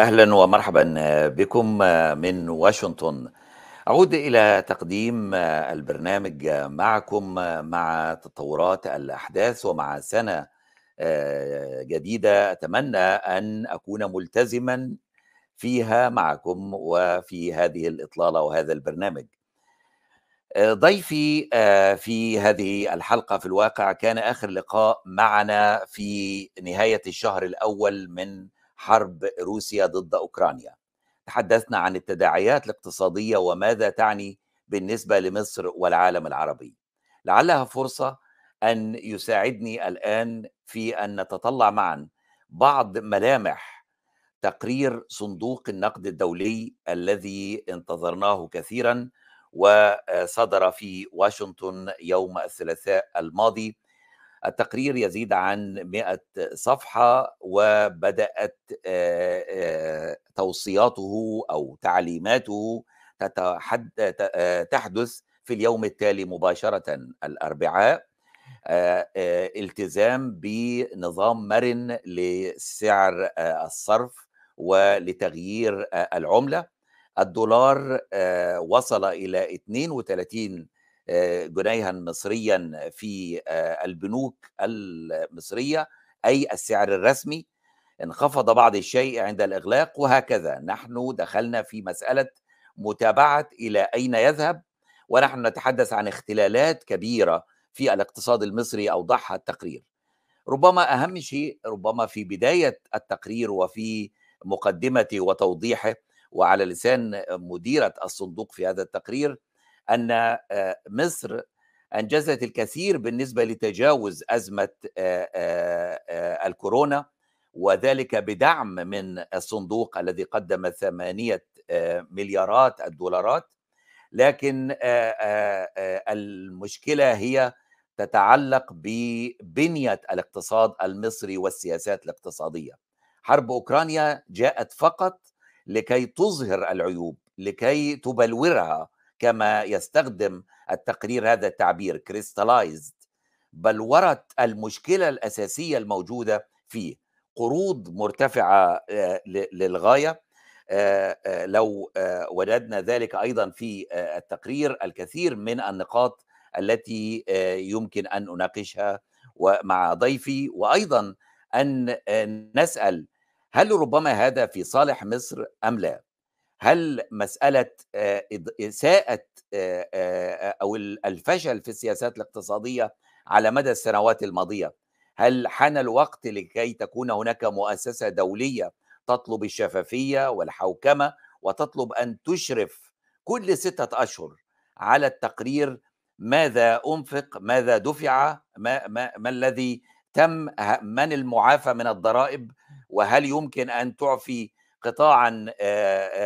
أهلا ومرحبا بكم من واشنطن. أعود إلى تقديم البرنامج معكم مع تطورات الأحداث ومع سنة جديدة. أتمنى أن أكون ملتزما فيها معكم وفي هذه الإطلالة وهذا البرنامج. ضيفي في هذه الحلقة في الواقع كان آخر لقاء معنا في نهاية الشهر الأول من حرب روسيا ضد أوكرانيا. تحدثنا عن التداعيات الاقتصادية وماذا تعني بالنسبة لمصر والعالم العربي. لعلها فرصة أن يساعدني الآن في أن نتطلع معا بعض ملامح تقرير صندوق النقد الدولي الذي انتظرناه كثيرا وصدر في واشنطن يوم الثلاثاء الماضي التقرير يزيد عن 100 صفحة وبدأت توصياته أو تعليماته تحدث في اليوم التالي مباشرة الأربعاء. التزام بنظام مرن لسعر الصرف ولتغيير العملة. الدولار وصل إلى 32 جنيها مصريا في البنوك المصرية أي السعر الرسمي انخفض بعض الشيء عند الإغلاق وهكذا. نحن دخلنا في مسألة متابعة إلى أين يذهب ونحن نتحدث عن اختلالات كبيرة في الاقتصاد المصري اوضحها التقرير. ربما أهم شيء ربما في بداية التقرير وفي مقدمته وتوضيحه وعلى لسان مديرة الصندوق في هذا التقرير أن مصر أنجزت الكثير بالنسبة لتجاوز أزمة الكورونا وذلك بدعم من الصندوق الذي قدم ثمانية مليارات الدولارات. لكن المشكلة هي تتعلق ببنية الاقتصاد المصري والسياسات الاقتصادية. حرب أوكرانيا جاءت فقط لكي تظهر العيوب لكي تبلورها كما يستخدم التقرير هذا التعبير crystallized بلورت المشكلة الأساسية الموجودة فيه. قروض مرتفعة للغاية لو وجدنا ذلك أيضا في التقرير الكثير من النقاط التي يمكن أن أناقشها مع ضيفي. وأيضا أن نسأل هل ربما هذا في صالح مصر أم لا؟ هل مسألة إساءة أو الفشل في السياسات الاقتصادية على مدى السنوات الماضية هل حان الوقت لكي تكون هناك مؤسسة دولية تطلب الشفافية والحوكمة وتطلب أن تشرف كل ستة أشهر على التقرير ماذا أنفق ماذا دفع ما, ما, ما الذي تم من المعافى من الضرائب وهل يمكن أن تعفي قطاعا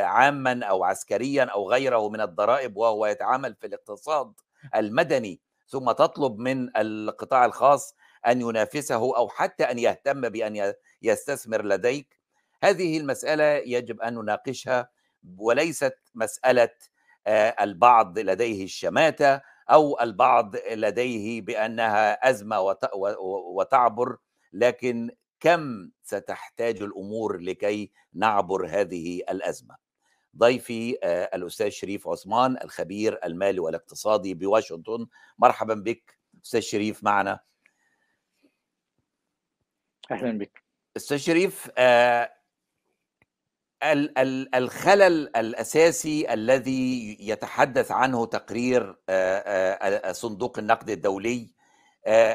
عاما أو عسكريا أو غيره من الضرائب وهو يتعامل في الاقتصاد المدني. ثم تطلب من القطاع الخاص أن ينافسه أو حتى أن يهتم بأن يستثمر لديك. هذه المسألة يجب أن نناقشها وليست مسألة البعض لديه الشماتة أو البعض لديه بأنها أزمة وتعبر لكن كم ستحتاج الأمور لكي نعبر هذه الأزمة. ضيفي الأستاذ شريف عثمان الخبير المالي والاقتصادي بواشنطن مرحبا بك أستاذ شريف معنا. أهلا بك. أستاذ شريف الخلل الأساسي الذي يتحدث عنه تقرير صندوق النقد الدولي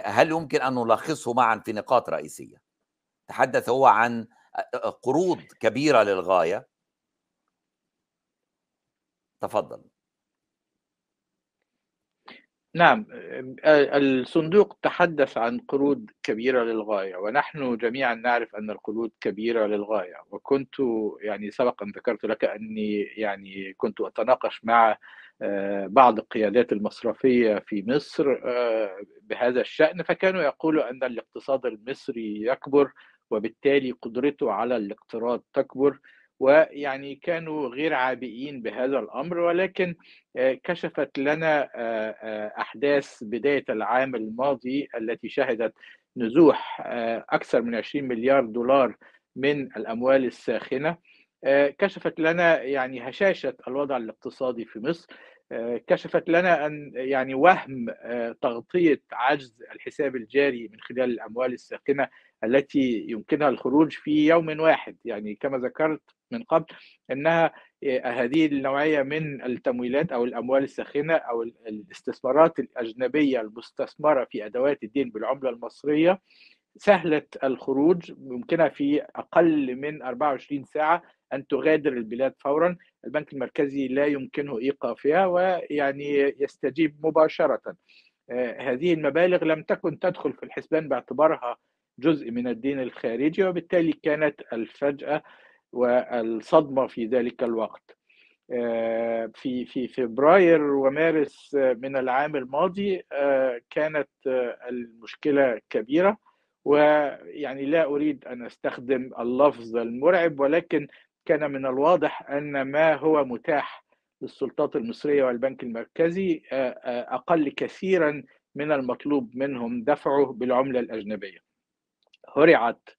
هل يمكن أن نلخصه معا في نقاط رئيسية؟ تحدث هو عن قروض كبيرة للغاية. تفضل. نعم الصندوق تحدث عن قروض كبيرة للغاية ونحن جميعا نعرف أن القروض كبيرة للغاية. وكنت يعني سبق أن ذكرت لك أني يعني كنت أتناقش مع بعض القيادات المصرفية في مصر بهذا الشأن فكانوا يقولوا أن الاقتصاد المصري يكبر وبالتالي قدرته على الاقتراض تكبر ويعني كانوا غير عابئين بهذا الأمر ولكن كشفت لنا أحداث بداية العام الماضي التي شهدت نزوح أكثر من 20 مليار دولار من الأموال الساخنة. كشفت لنا يعني هشاشة الوضع الاقتصادي في مصر. كشفت لنا أن يعني وهم تغطية عجز الحساب الجاري من خلال الأموال الساخنة التي يمكنها الخروج في يوم واحد. يعني كما ذكرت من قبل أنها هذه النوعية من التمويلات أو الأموال الساخنة أو الاستثمارات الأجنبية المستثمرة في أدوات الدين بالعملة المصرية سهلة الخروج ممكنة في أقل من 24 ساعة أن تغادر البلاد فورا. البنك المركزي لا يمكنه إيقافها ويعني يستجيب مباشرة. هذه المبالغ لم تكن تدخل في الحسبان باعتبارها جزء من الدين الخارجي وبالتالي كانت الفجأة والصدمة في ذلك الوقت. في في فبراير ومارس من العام الماضي كانت المشكلة كبيرة. ويعني لا أريد أن أستخدم اللفظ المرعب ولكن كان من الواضح أن ما هو متاح للسلطات المصرية والبنك المركزي أقل كثيرا من المطلوب منهم دفعه بالعملة الأجنبية. هرعت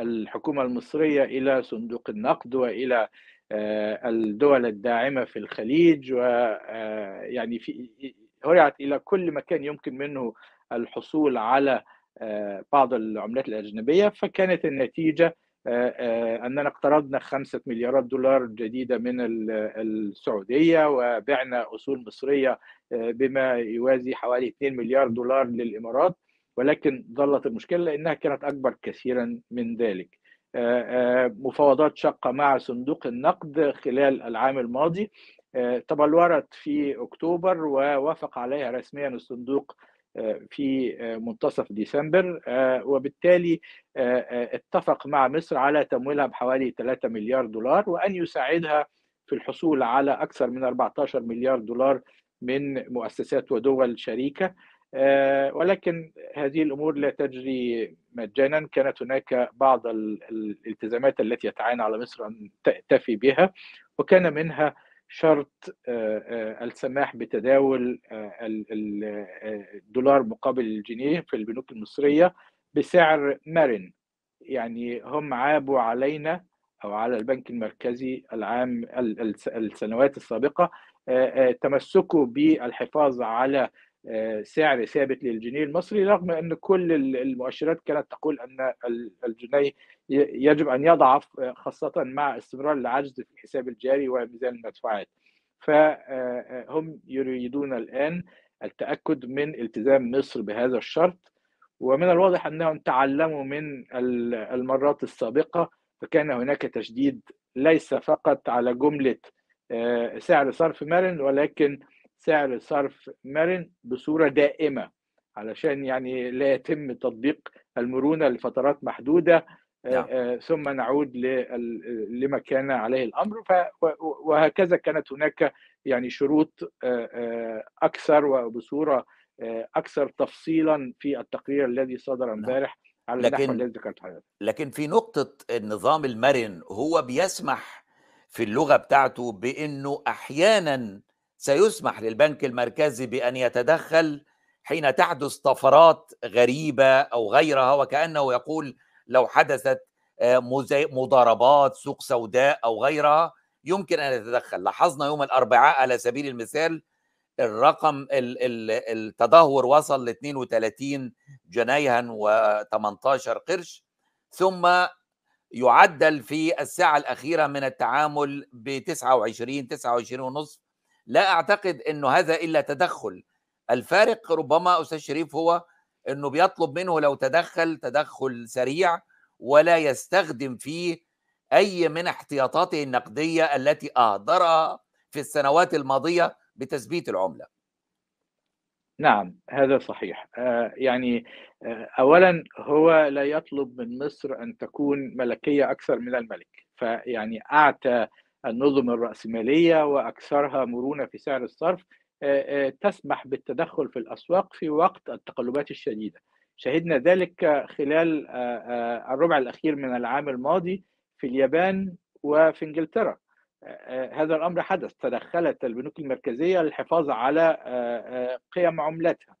الحكومة المصرية إلى صندوق النقد وإلى الدول الداعمة في الخليج ويعني في هرعت إلى كل مكان يمكن منه الحصول على بعض العملات الأجنبية فكانت النتيجة أننا اقترضنا خمسة مليارات دولار جديدة من السعودية وبعنا أصول مصرية بما يوازي حوالي 2 مليار دولار للإمارات. ولكن ظلت المشكلة لأنها كانت أكبر كثيرا من ذلك. مفاوضات شاقة مع صندوق النقد خلال العام الماضي تبلورت في أكتوبر ووافق عليها رسميا الصندوق في منتصف ديسمبر وبالتالي اتفق مع مصر على تمويلها بحوالي 3 مليار دولار وأن يساعدها في الحصول على أكثر من 14 مليار دولار من مؤسسات ودول شريكة. ولكن هذه الأمور لا تجري مجانا. كانت هناك بعض الالتزامات التي يتعين على مصر أن تاتي بها وكان منها شرط السماح بتداول الدولار مقابل الجنيه في البنوك المصرية بسعر مرن. يعني هم عابوا علينا أو على البنك المركزي العام السنوات السابقة تمسكوا بالحفاظ على سعر ثابت للجنيه المصري رغم أن كل المؤشرات كانت تقول أن الجنيه يجب أن يضعف خاصة مع استمرار العجز في الحساب الجاري وميزان المدفوعات. فهم يريدون الآن التأكد من التزام مصر بهذا الشرط. ومن الواضح أنهم تعلموا من المرات السابقة فكان هناك تشديد ليس فقط على جملة سعر صرف مرن ولكن سعر صرف مرن بصورة دائمة علشان يعني لا يتم تطبيق المرونة لفترات محدودة نعم. ثم نعود لما كان عليه الأمر. وهكذا كانت هناك يعني شروط أكثر وبصورة أكثر تفصيلا في التقرير الذي صدر امبارح على لكن النحو الذي ذكرت حضرتك. لكن في نقطة النظام المرن هو بيسمح في اللغة بتاعته بإنه أحيانا سيسمح للبنك المركزي بأن يتدخل حين تحدث طفرات غريبة أو غيرها وكأنه يقول لو حدثت مضاربات سوق سوداء أو غيرها يمكن أن يتدخل. لاحظنا يوم الأربعاء على سبيل المثال الرقم التدهور وصل ل 32 جنيها و18 قرش ثم يعدل في الساعة الأخيرة من التعامل ب 29 29 ونصف لا أعتقد أنه هذا إلا تدخل. الفارق ربما أستاذ شريف هو أنه بيطلب منه لو تدخل تدخل سريع ولا يستخدم فيه أي من احتياطاته النقدية التي أهدرها في السنوات الماضية بتثبيت العملة. نعم هذا صحيح. آه يعني آه اولا هو لا يطلب من مصر أن تكون ملكية أكثر من الملك. فيعني اعتى النظم الرأسمالية وأكثرها مرونة في سعر الصرف آه تسمح بالتدخل في الأسواق في وقت التقلبات الشديدة. شهدنا ذلك خلال الربع الأخير من العام الماضي في اليابان وفي إنجلترا. هذا الأمر حدث تدخلت البنوك المركزية للحفاظ على قيم عملتها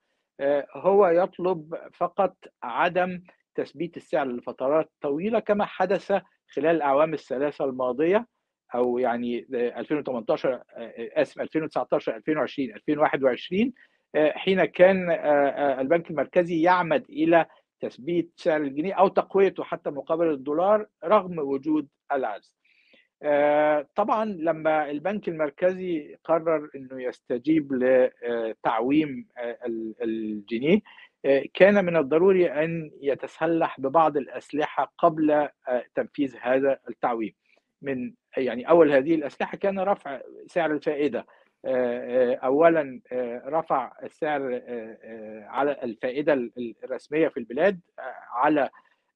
هو يطلب فقط عدم تثبيت السعر لفترات طويلة كما حدث خلال الأعوام الثلاثة الماضية. أو يعني 2018 آسف 2019 2020 2021 حين كان البنك المركزي يعمد إلى تثبيت سعر الجنيه أو تقويته حتى مقابل الدولار رغم وجود العجز. طبعا لما البنك المركزي قرر إنه يستجيب لتعويم الجنيه كان من الضروري أن يتسلح ببعض الأسلحة قبل تنفيذ هذا التعويم. من يعني أول هذه الأسلحة كان رفع سعر الفائدة. اولا رفع السعر على الفائدة الرسمية في البلاد على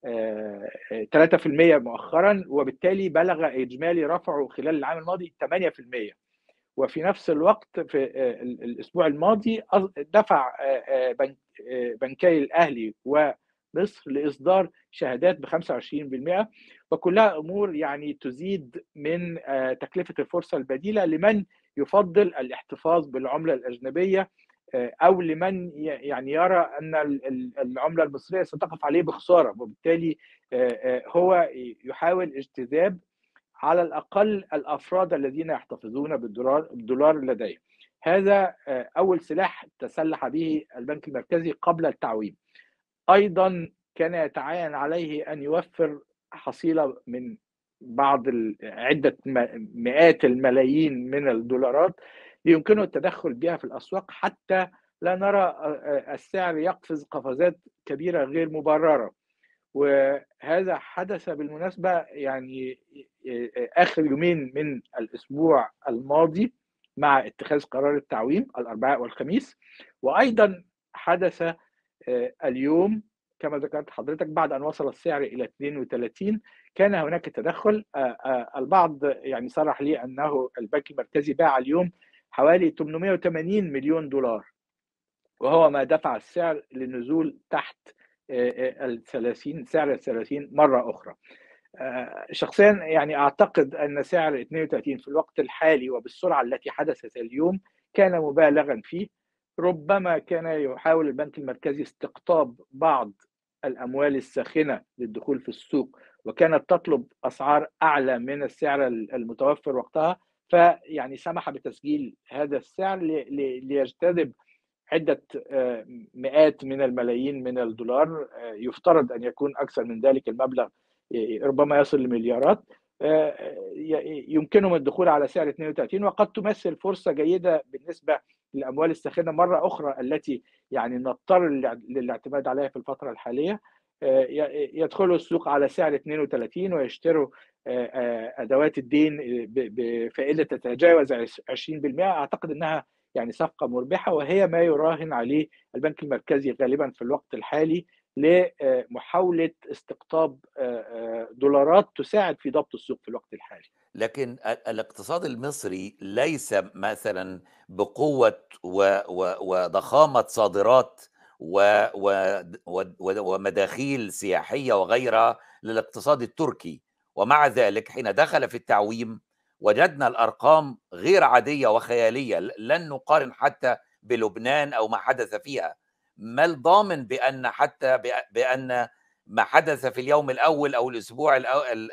3% مؤخرا وبالتالي بلغ إجمالي رفعه خلال العام الماضي 8% وفي نفس الوقت في الأسبوع الماضي دفع بنكي الأهلي ومصر لإصدار شهادات ب 25% وكلها أمور يعني تزيد من تكلفة الفرصة البديلة لمن يفضل الاحتفاظ بالعملة الأجنبية أو لمن يعني يرى أن العملة المصرية ستقف عليه بخسارة. وبالتالي هو يحاول اجتذاب على الأقل الأفراد الذين يحتفظون بالدولار الدولار لديه. هذا أول سلاح تسلح به البنك المركزي قبل التعويم. أيضا كان يتعين عليه أن يوفر حصيلة من بعض عدة مئات الملايين من الدولارات يمكنه التدخل بها في الأسواق حتى لا نرى السعر يقفز قفزات كبيرة غير مبررة. وهذا حدث بالمناسبة يعني آخر يومين من الأسبوع الماضي مع اتخاذ قرار التعويم الأربعاء والخميس. وأيضا حدث اليوم كما ذكرت حضرتك بعد أن وصل السعر إلى 32 كان هناك تدخل البعض يعني صرح لي أنه البنك المركزي باع اليوم حوالي 880 مليون دولار وهو ما دفع السعر للنزول تحت ال 30 سعر ال 30 مرة أخرى. شخصيا يعني أعتقد أن سعر 32 في الوقت الحالي وبالسرعة التي حدثت اليوم كان مبالغا فيه ربما كان يحاول البنك المركزي استقطاب بعض الأموال الساخنة للدخول في السوق وكانت تطلب أسعار أعلى من السعر المتوفر وقتها فيعني سمح بتسجيل هذا السعر ليجتذب عدة مئات من الملايين من الدولار يفترض أن يكون أكثر من ذلك المبلغ ربما يصل لمليارات يمكنهم الدخول على سعر 32 وقد تمثل فرصة جيدة بالنسبة للأموال الساخنة مرة أخرى التي يعني نضطر للاعتماد عليها في الفترة الحالية يدخلوا السوق على سعر 32 ويشتروا أدوات الدين بفائده تتجاوز 20% أعتقد إنها يعني صفقة مربحة وهي ما يراهن عليه البنك المركزي غالبا في الوقت الحالي لمحاولة استقطاب دولارات تساعد في ضبط السوق في الوقت الحالي. لكن الاقتصاد المصري ليس مثلا بقوة وضخامة صادرات ومداخيل سياحية وغيرها للاقتصاد التركي ومع ذلك حين دخل في التعويم وجدنا الأرقام غير عادية وخيالية لن نقارن حتى بلبنان أو ما حدث فيها ما الضامن بأن حتى بأن ما حدث في اليوم الأول أو الأسبوع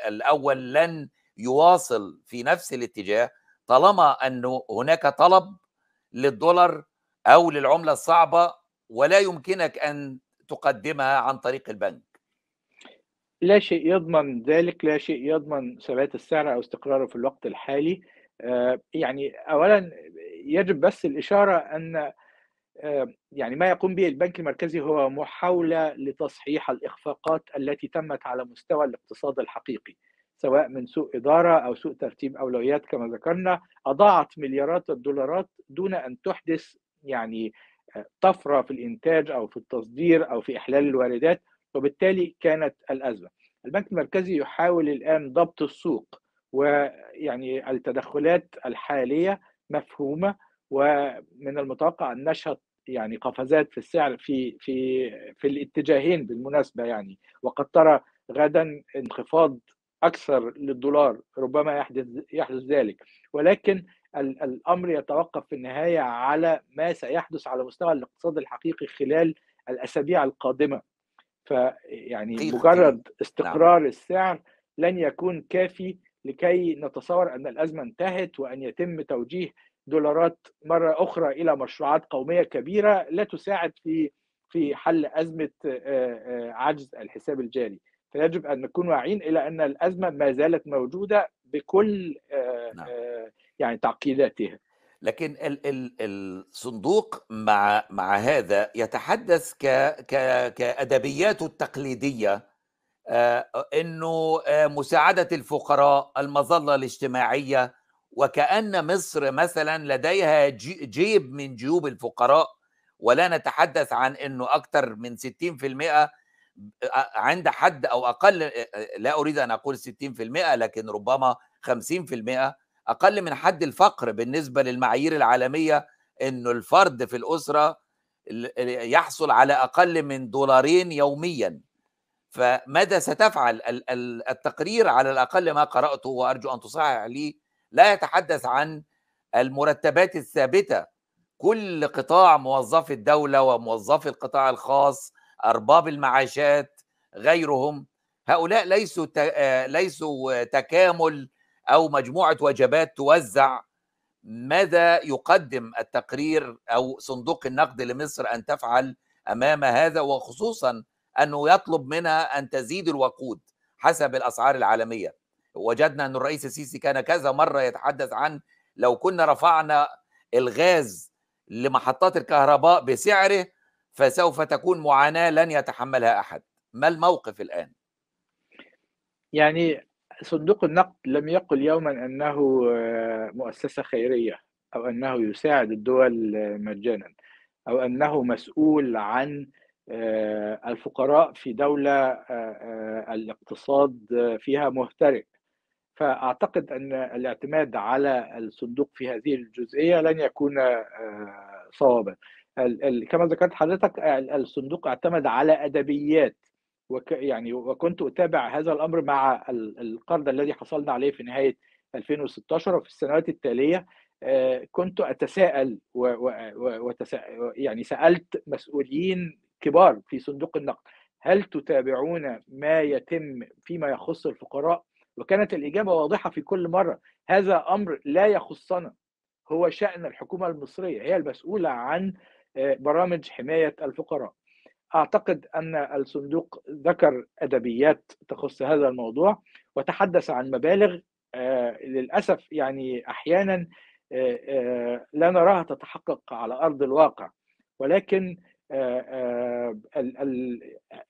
الأول لن يواصل في نفس الاتجاه طالما انه هناك طلب للدولار أو للعملة الصعبة ولا يمكنك أن تقدمها عن طريق البنك. لا شيء يضمن ذلك لا شيء يضمن ثبات السعر أو استقراره في الوقت الحالي. يعني اولا يجب بس الإشارة أن يعني ما يقوم به البنك المركزي هو محاولة لتصحيح الإخفاقات التي تمت على مستوى الاقتصاد الحقيقي سواء من سوء إدارة أو سوء ترتيب أولويات كما ذكرنا أضاعت مليارات الدولارات دون أن تحدث يعني طفرة في الإنتاج أو في التصدير أو في إحلال الواردات وبالتالي كانت الأزمة. البنك المركزي يحاول الآن ضبط السوق ويعني التدخلات الحالية مفهومة ومن المتوقع أن نشهد يعني قفزات في السعر في في في الاتجاهين بالمناسبة يعني. وقد ترى غدا انخفاض أكثر للدولار ربما يحدث يحدث ذلك. ولكن الأمر يتوقف في النهاية على ما سيحدث على مستوى الاقتصاد الحقيقي خلال الأسابيع القادمة. فيعني مجرد استقرار نعم. السعر لن يكون كافي لكي نتصور أن الأزمة انتهت وأن يتم توجيه دولارات مرة أخرى إلى مشروعات قومية كبيرة لا تساعد في في حل أزمة عجز الحساب الجاري فيجب أن نكون واعيين إلى أن الأزمة ما زالت موجودة بكل نعم. يعني تعقيداتها لكن ال ال الصندوق مع مع هذا يتحدث ك ك كادبياته التقليدية إنه مساعدة الفقراء المظلة الاجتماعية وكأن مصر مثلا لديها جيب من جيوب الفقراء ولا نتحدث عن إنه أكثر من 60% عند حد أو أقل لا أريد أن أقول 60% لكن ربما 50% أقل من حد الفقر بالنسبة للمعايير العالمية إنه الفرد في الأسرة يحصل على أقل من دولارين يوميا. فماذا ستفعل؟ التقرير على الأقل ما قرأته وأرجو أن تصحح لي لا يتحدث عن المرتبات الثابتة. كل قطاع موظفي الدولة وموظفي القطاع الخاص أرباب المعاشات غيرهم هؤلاء ليسوا ليسوا تكامل أو مجموعة وجبات توزع. ماذا يقدم التقرير أو صندوق النقد لمصر أن تفعل أمام هذا؟ وخصوصا أنه يطلب منها أن تزيد الوقود حسب الأسعار العالمية. وجدنا أن الرئيس السيسي كان كذا مرة يتحدث عن لو كنا رفعنا الغاز لمحطات الكهرباء بسعره فسوف تكون معاناة لن يتحملها أحد. ما الموقف الآن؟ يعني صندوق النقد لم يقل يوما أنه مؤسسة خيرية أو أنه يساعد الدول مجانا أو أنه مسؤول عن الفقراء في دولة الاقتصاد فيها مهترئ فأعتقد أن الاعتماد على الصندوق في هذه الجزئية لن يكون صوابا. كما ذكرت حضرتك الصندوق اعتمد على أدبيات. وك يعني وكنت أتابع هذا الأمر مع القرض الذي حصلنا عليه في نهاية 2016 وفي السنوات التالية. كنت أتساءل وتساءل يعني سألت مسؤولين كبار في صندوق النقد هل تتابعون ما يتم فيما يخص الفقراء؟ وكانت الإجابة واضحة في كل مرة هذا أمر لا يخصنا. هو شأن الحكومة المصرية هي المسؤولة عن برامج حماية الفقراء. أعتقد أن الصندوق ذكر أدبيات تخص هذا الموضوع وتحدث عن مبالغ للأسف يعني أحيانا لا نراها تتحقق على أرض الواقع. ولكن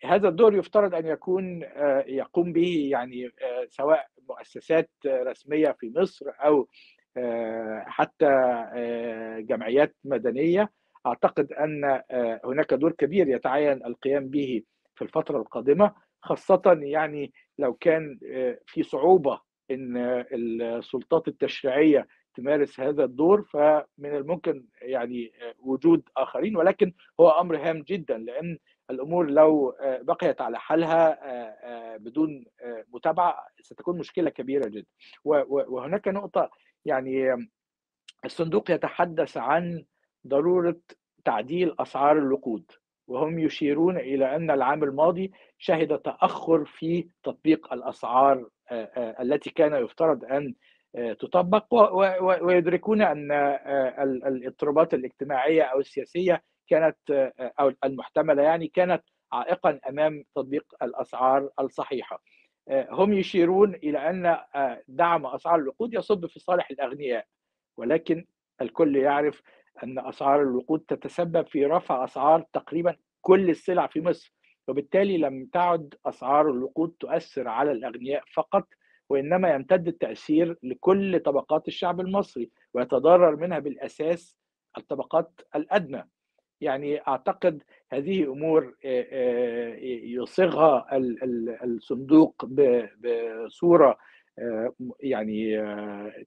هذا الدور يفترض أن يكون يقوم به يعني سواء مؤسسات رسمية في مصر أو حتى جمعيات مدنية. أعتقد أن هناك دور كبير يتعين القيام به في الفترة القادمة خاصة يعني لو كان في صعوبة إن السلطات التشريعية تمارس هذا الدور فمن الممكن يعني وجود آخرين. ولكن هو أمر هام جدا لأن الأمور لو بقيت على حالها بدون متابعة ستكون مشكلة كبيرة جدا. وهناك نقطة يعني الصندوق يتحدث عن ضرورة تعديل أسعار الوقود وهم يشيرون إلى أن العام الماضي شهد تأخر في تطبيق الأسعار التي كان يفترض أن تطبق ويدركون أن الإضطرابات الاجتماعية أو السياسية كانت أو المحتملة يعني كانت عائقا أمام تطبيق الأسعار الصحيحة. هم يشيرون إلى أن دعم أسعار الوقود يصب في صالح الأغنياء ولكن الكل يعرف أن أسعار الوقود تتسبب في رفع أسعار تقريبا كل السلع في مصر وبالتالي لم تعد أسعار الوقود تؤثر على الأغنياء فقط وإنما يمتد التأثير لكل طبقات الشعب المصري ويتضرر منها بالأساس الطبقات الأدنى يعني أعتقد هذه أمور يصيغها الصندوق بصورة يعني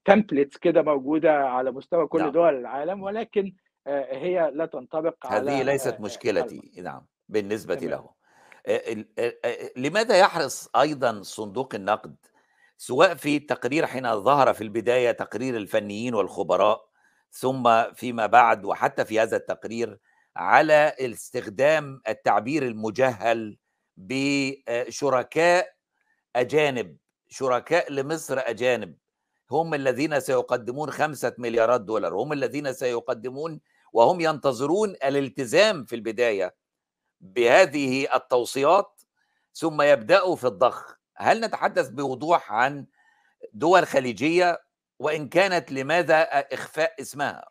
تمبلتس كده موجودة على مستوى كل نعم. دول العالم ولكن هي لا تنطبق على هذه ليست مشكلتي نعم بالنسبة تمام. له لماذا يحرص أيضا صندوق النقد سواء في التقرير حين ظهر في البداية تقرير الفنيين والخبراء ثم فيما بعد وحتى في هذا التقرير على استخدام التعبير المجهل بشركاء أجانب شركاء لمصر أجانب. هم الذين سيقدمون خمسة مليارات دولار هم الذين سيقدمون وهم ينتظرون الالتزام في البداية بهذه التوصيات ثم يبدأوا في الضخ. هل نتحدث بوضوح عن دول خليجية؟ وإن كانت لماذا إخفاء اسمها؟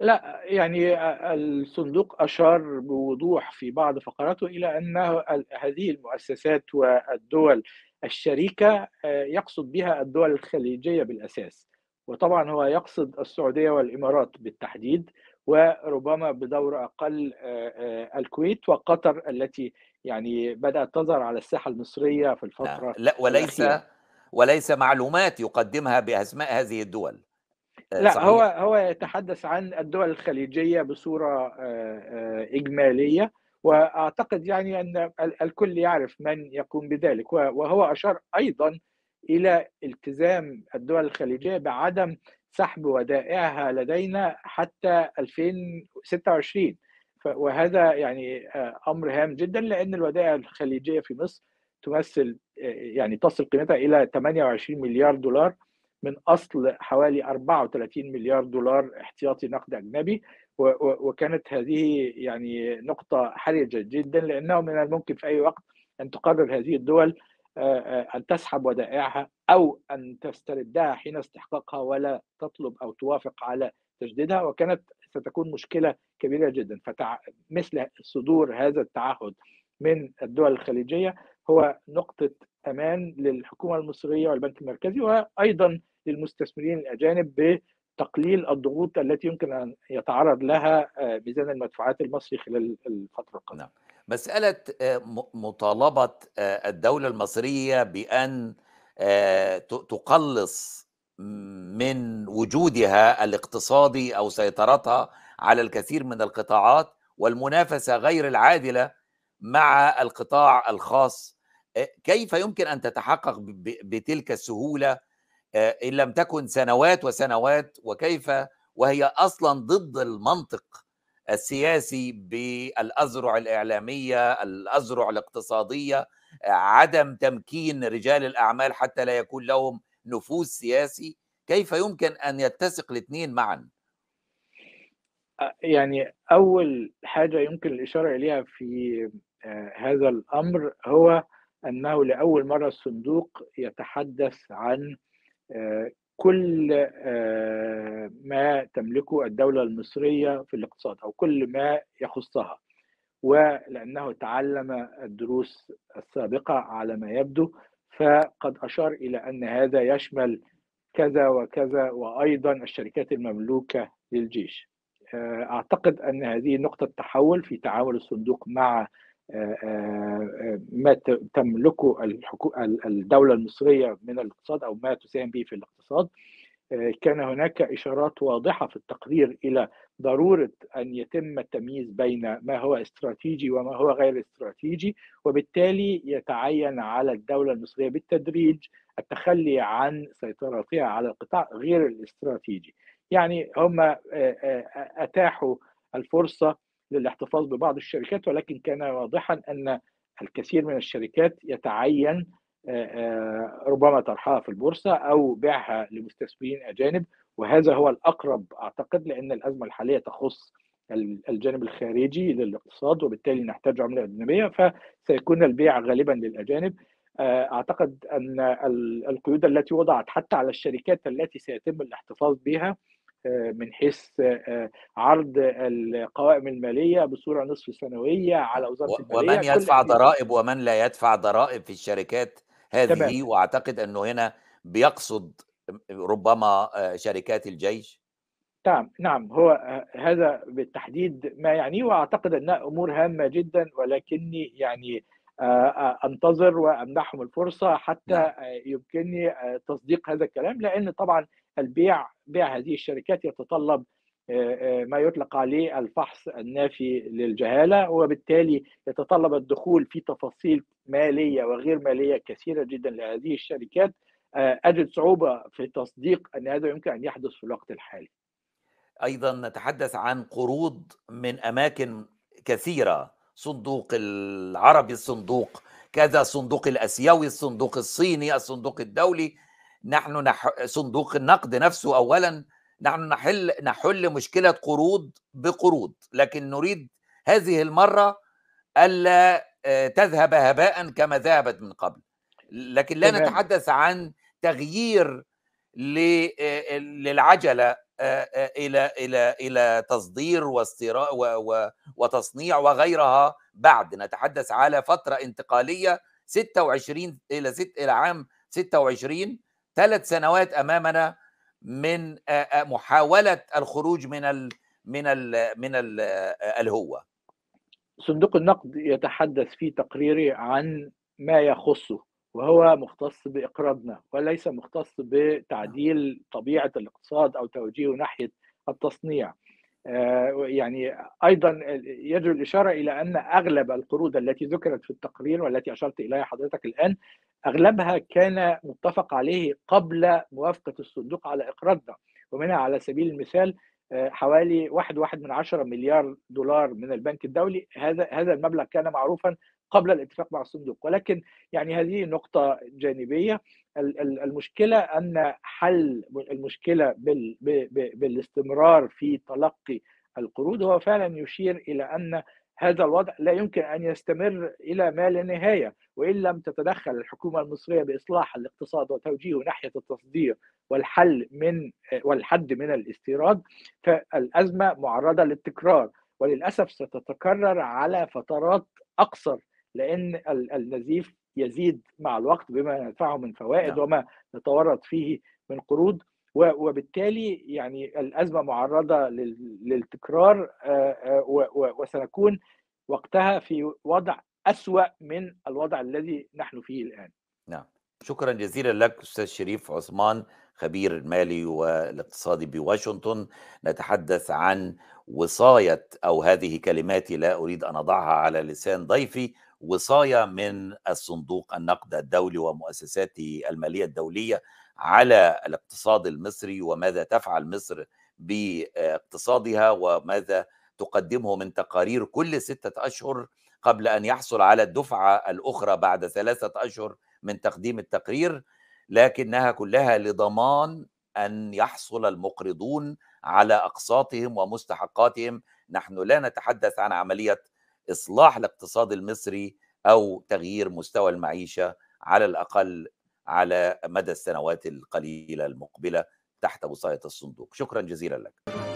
لا يعني الصندوق أشار بوضوح في بعض فقراته إلى أن هذه المؤسسات والدول الشريكة يقصد بها الدول الخليجية بالأساس. وطبعا هو يقصد السعودية والإمارات بالتحديد وربما بدور أقل الكويت وقطر التي يعني بدأت تظهر على الساحة المصرية في الفترة لا, لا وليس الأخيرة. وليس معلومات يقدمها بأسماء هذه الدول لا صحيح. هو هو يتحدث عن الدول الخليجية بصورة إجمالية وأعتقد يعني أن الكل يعرف من يقوم بذلك وهو أشار أيضا إلى التزام الدول الخليجية بعدم سحب ودائعها لدينا حتى 2026 وهذا يعني أمر هام جدا لأن الودائع الخليجية في مصر تمثل يعني تصل قيمتها إلى 28 مليار دولار من أصل حوالي 34 مليار دولار احتياطي نقد أجنبي. وكانت هذه يعني نقطة حرجة جدا لأنه من الممكن في أي وقت أن تقرر هذه الدول أن تسحب ودائعها أو أن تستردها حين استحقاقها ولا تطلب أو توافق على تجديدها. وكانت ستكون مشكلة كبيرة جدا فمثل صدور هذا التعهد من الدول الخليجية هو نقطة أمان للحكومة المصرية والبنك المركزي وأيضا للمستثمرين الأجانب بتقليل الضغوط التي يمكن أن يتعرض لها ميزان المدفوعات المصري خلال الفترة القادمة نعم. مسألة مطالبة الدولة المصرية بأن تقلص من وجودها الاقتصادي أو سيطرتها على الكثير من القطاعات والمنافسة غير العادلة مع القطاع الخاص. كيف يمكن أن تتحقق بتلك السهولة؟ إن لم تكن سنوات وسنوات وكيف؟ وهي أصلا ضد المنطق السياسي بالأذرع الإعلامية الأذرع الاقتصادية عدم تمكين رجال الأعمال حتى لا يكون لهم نفوذ سياسي كيف يمكن أن يتسق الاثنين معا؟ يعني أول حاجة يمكن الإشارة إليها في هذا الأمر هو أنه لأول مرة الصندوق يتحدث عن كل ما تملكه الدولة المصرية في الاقتصاد أو كل ما يخصها ولأنه تعلم الدروس السابقة على ما يبدو فقد أشار إلى أن هذا يشمل كذا وكذا وأيضا الشركات المملوكة للجيش. أعتقد أن هذه نقطة تحول في تعامل الصندوق مع ما تملكه الدولة المصرية من الاقتصاد أو ما تساهم به في الاقتصاد. كان هناك إشارات واضحة في التقرير إلى ضرورة أن يتم التمييز بين ما هو استراتيجي وما هو غير استراتيجي وبالتالي يتعين على الدولة المصرية بالتدريج التخلي عن سيطرتها على القطاع غير الاستراتيجي. يعني هم أتاحوا الفرصة للاحتفاظ ببعض الشركات ولكن كان واضحا أن الكثير من الشركات يتعين ربما طرحها في البورصة أو بيعها لمستثمرين أجانب. وهذا هو الأقرب أعتقد لأن الأزمة الحالية تخص الجانب الخارجي للاقتصاد وبالتالي نحتاج عملة أجنبية فسيكون البيع غالبا للأجانب أعتقد أن القيود التي وضعت حتى على الشركات التي سيتم الاحتفاظ بها من حيث عرض القوائم المالية بصورة نصف سنوية على وزارة المالية ومن يدفع ضرائب ومن لا يدفع ضرائب في الشركات هذه تمام. وأعتقد أنه هنا بيقصد ربما شركات الجيش نعم نعم هو هذا بالتحديد ما يعنيه وأعتقد انها أمور هامة جدا ولكني يعني أنتظر وأمنحهم الفرصة حتى نعم. يمكنني تصديق هذا الكلام لأن طبعا البيع بيع هذه الشركات يتطلب ما يطلق عليه الفحص النافي للجهالة وبالتالي يتطلب الدخول في تفاصيل مالية وغير مالية كثيرة جدا لهذه الشركات أجد صعوبة في تصديق أن هذا يمكن أن يحدث في الوقت الحالي. أيضا نتحدث عن قروض من أماكن كثيرة صندوق العربي الصندوق كذا الصندوق الأسيوي الصندوق الصيني الصندوق الدولي. نحن نح... صندوق النقد نفسه اولا. نحن نحل نحل مشكلة قروض بقروض لكن نريد هذه المرة ألا آه، تذهب هباء كما ذهبت من قبل. لكن لا نتحدث عن تغيير آه، للعجلة آه، إلى إلى إلى تصدير واستيراء وتصنيع وغيرها بعد. نتحدث على فترة انتقالية 26 إلى 6 إلى عام 26 ثلاث سنوات أمامنا من محاولة الخروج من ال من ال من ال الهوة. صندوق النقد يتحدث في تقريره عن ما يخصه. وهو مختص بإقراضنا وليس مختص بتعديل طبيعة الاقتصاد أو توجيهه ناحية التصنيع. يعني أيضا يجب الإشارة إلى أن أغلب القروض التي ذكرت في التقرير والتي أشرت إليها حضرتك الآن أغلبها كان متفق عليه قبل موافقة الصندوق على إقراضنا. ومنها على سبيل المثال حوالي واحد واحد من عشرة مليار دولار من البنك الدولي. هذا هذا المبلغ كان معروفا قبل الاتفاق مع الصندوق. ولكن يعني هذه نقطة جانبية. المشكلة أن حل المشكلة بالاستمرار في تلقي القروض هو فعلا يشير إلى أن هذا الوضع لا يمكن أن يستمر إلى ما لا نهاية. وإن لم تتدخل الحكومة المصرية بإصلاح الاقتصاد وتوجيهه ناحية التصدير والحل من والحد من الاستيراد فالأزمة معرضة للتكرار. وللأسف ستتكرر على فترات أقصر لأن النزيف يزيد مع الوقت بما يدفعه من فوائد نعم. وما نتورط فيه من قروض وبالتالي يعني الأزمة معرضة للتكرار وسنكون وقتها في وضع أسوأ من الوضع الذي نحن فيه الآن. نعم. شكرا جزيلا لك أستاذ شريف عثمان خبير المالي والاقتصادي بواشنطن نتحدث عن وصاية أو هذه كلماتي لا أريد أن أضعها على لسان ضيفي وصايه من الصندوق النقد الدولي ومؤسساته المالية الدولية على الاقتصاد المصري وماذا تفعل مصر باقتصادها وماذا تقدمه من تقارير كل ستة أشهر قبل أن يحصل على الدفعة الأخرى بعد ثلاثة أشهر من تقديم التقرير لكنها كلها لضمان أن يحصل المقرضون على أقساطهم ومستحقاتهم. نحن لا نتحدث عن عملية إصلاح الاقتصاد المصري أو تغيير مستوى المعيشة على الأقل على مدى السنوات القليلة المقبلة تحت وصاية الصندوق. شكرا جزيلا لك.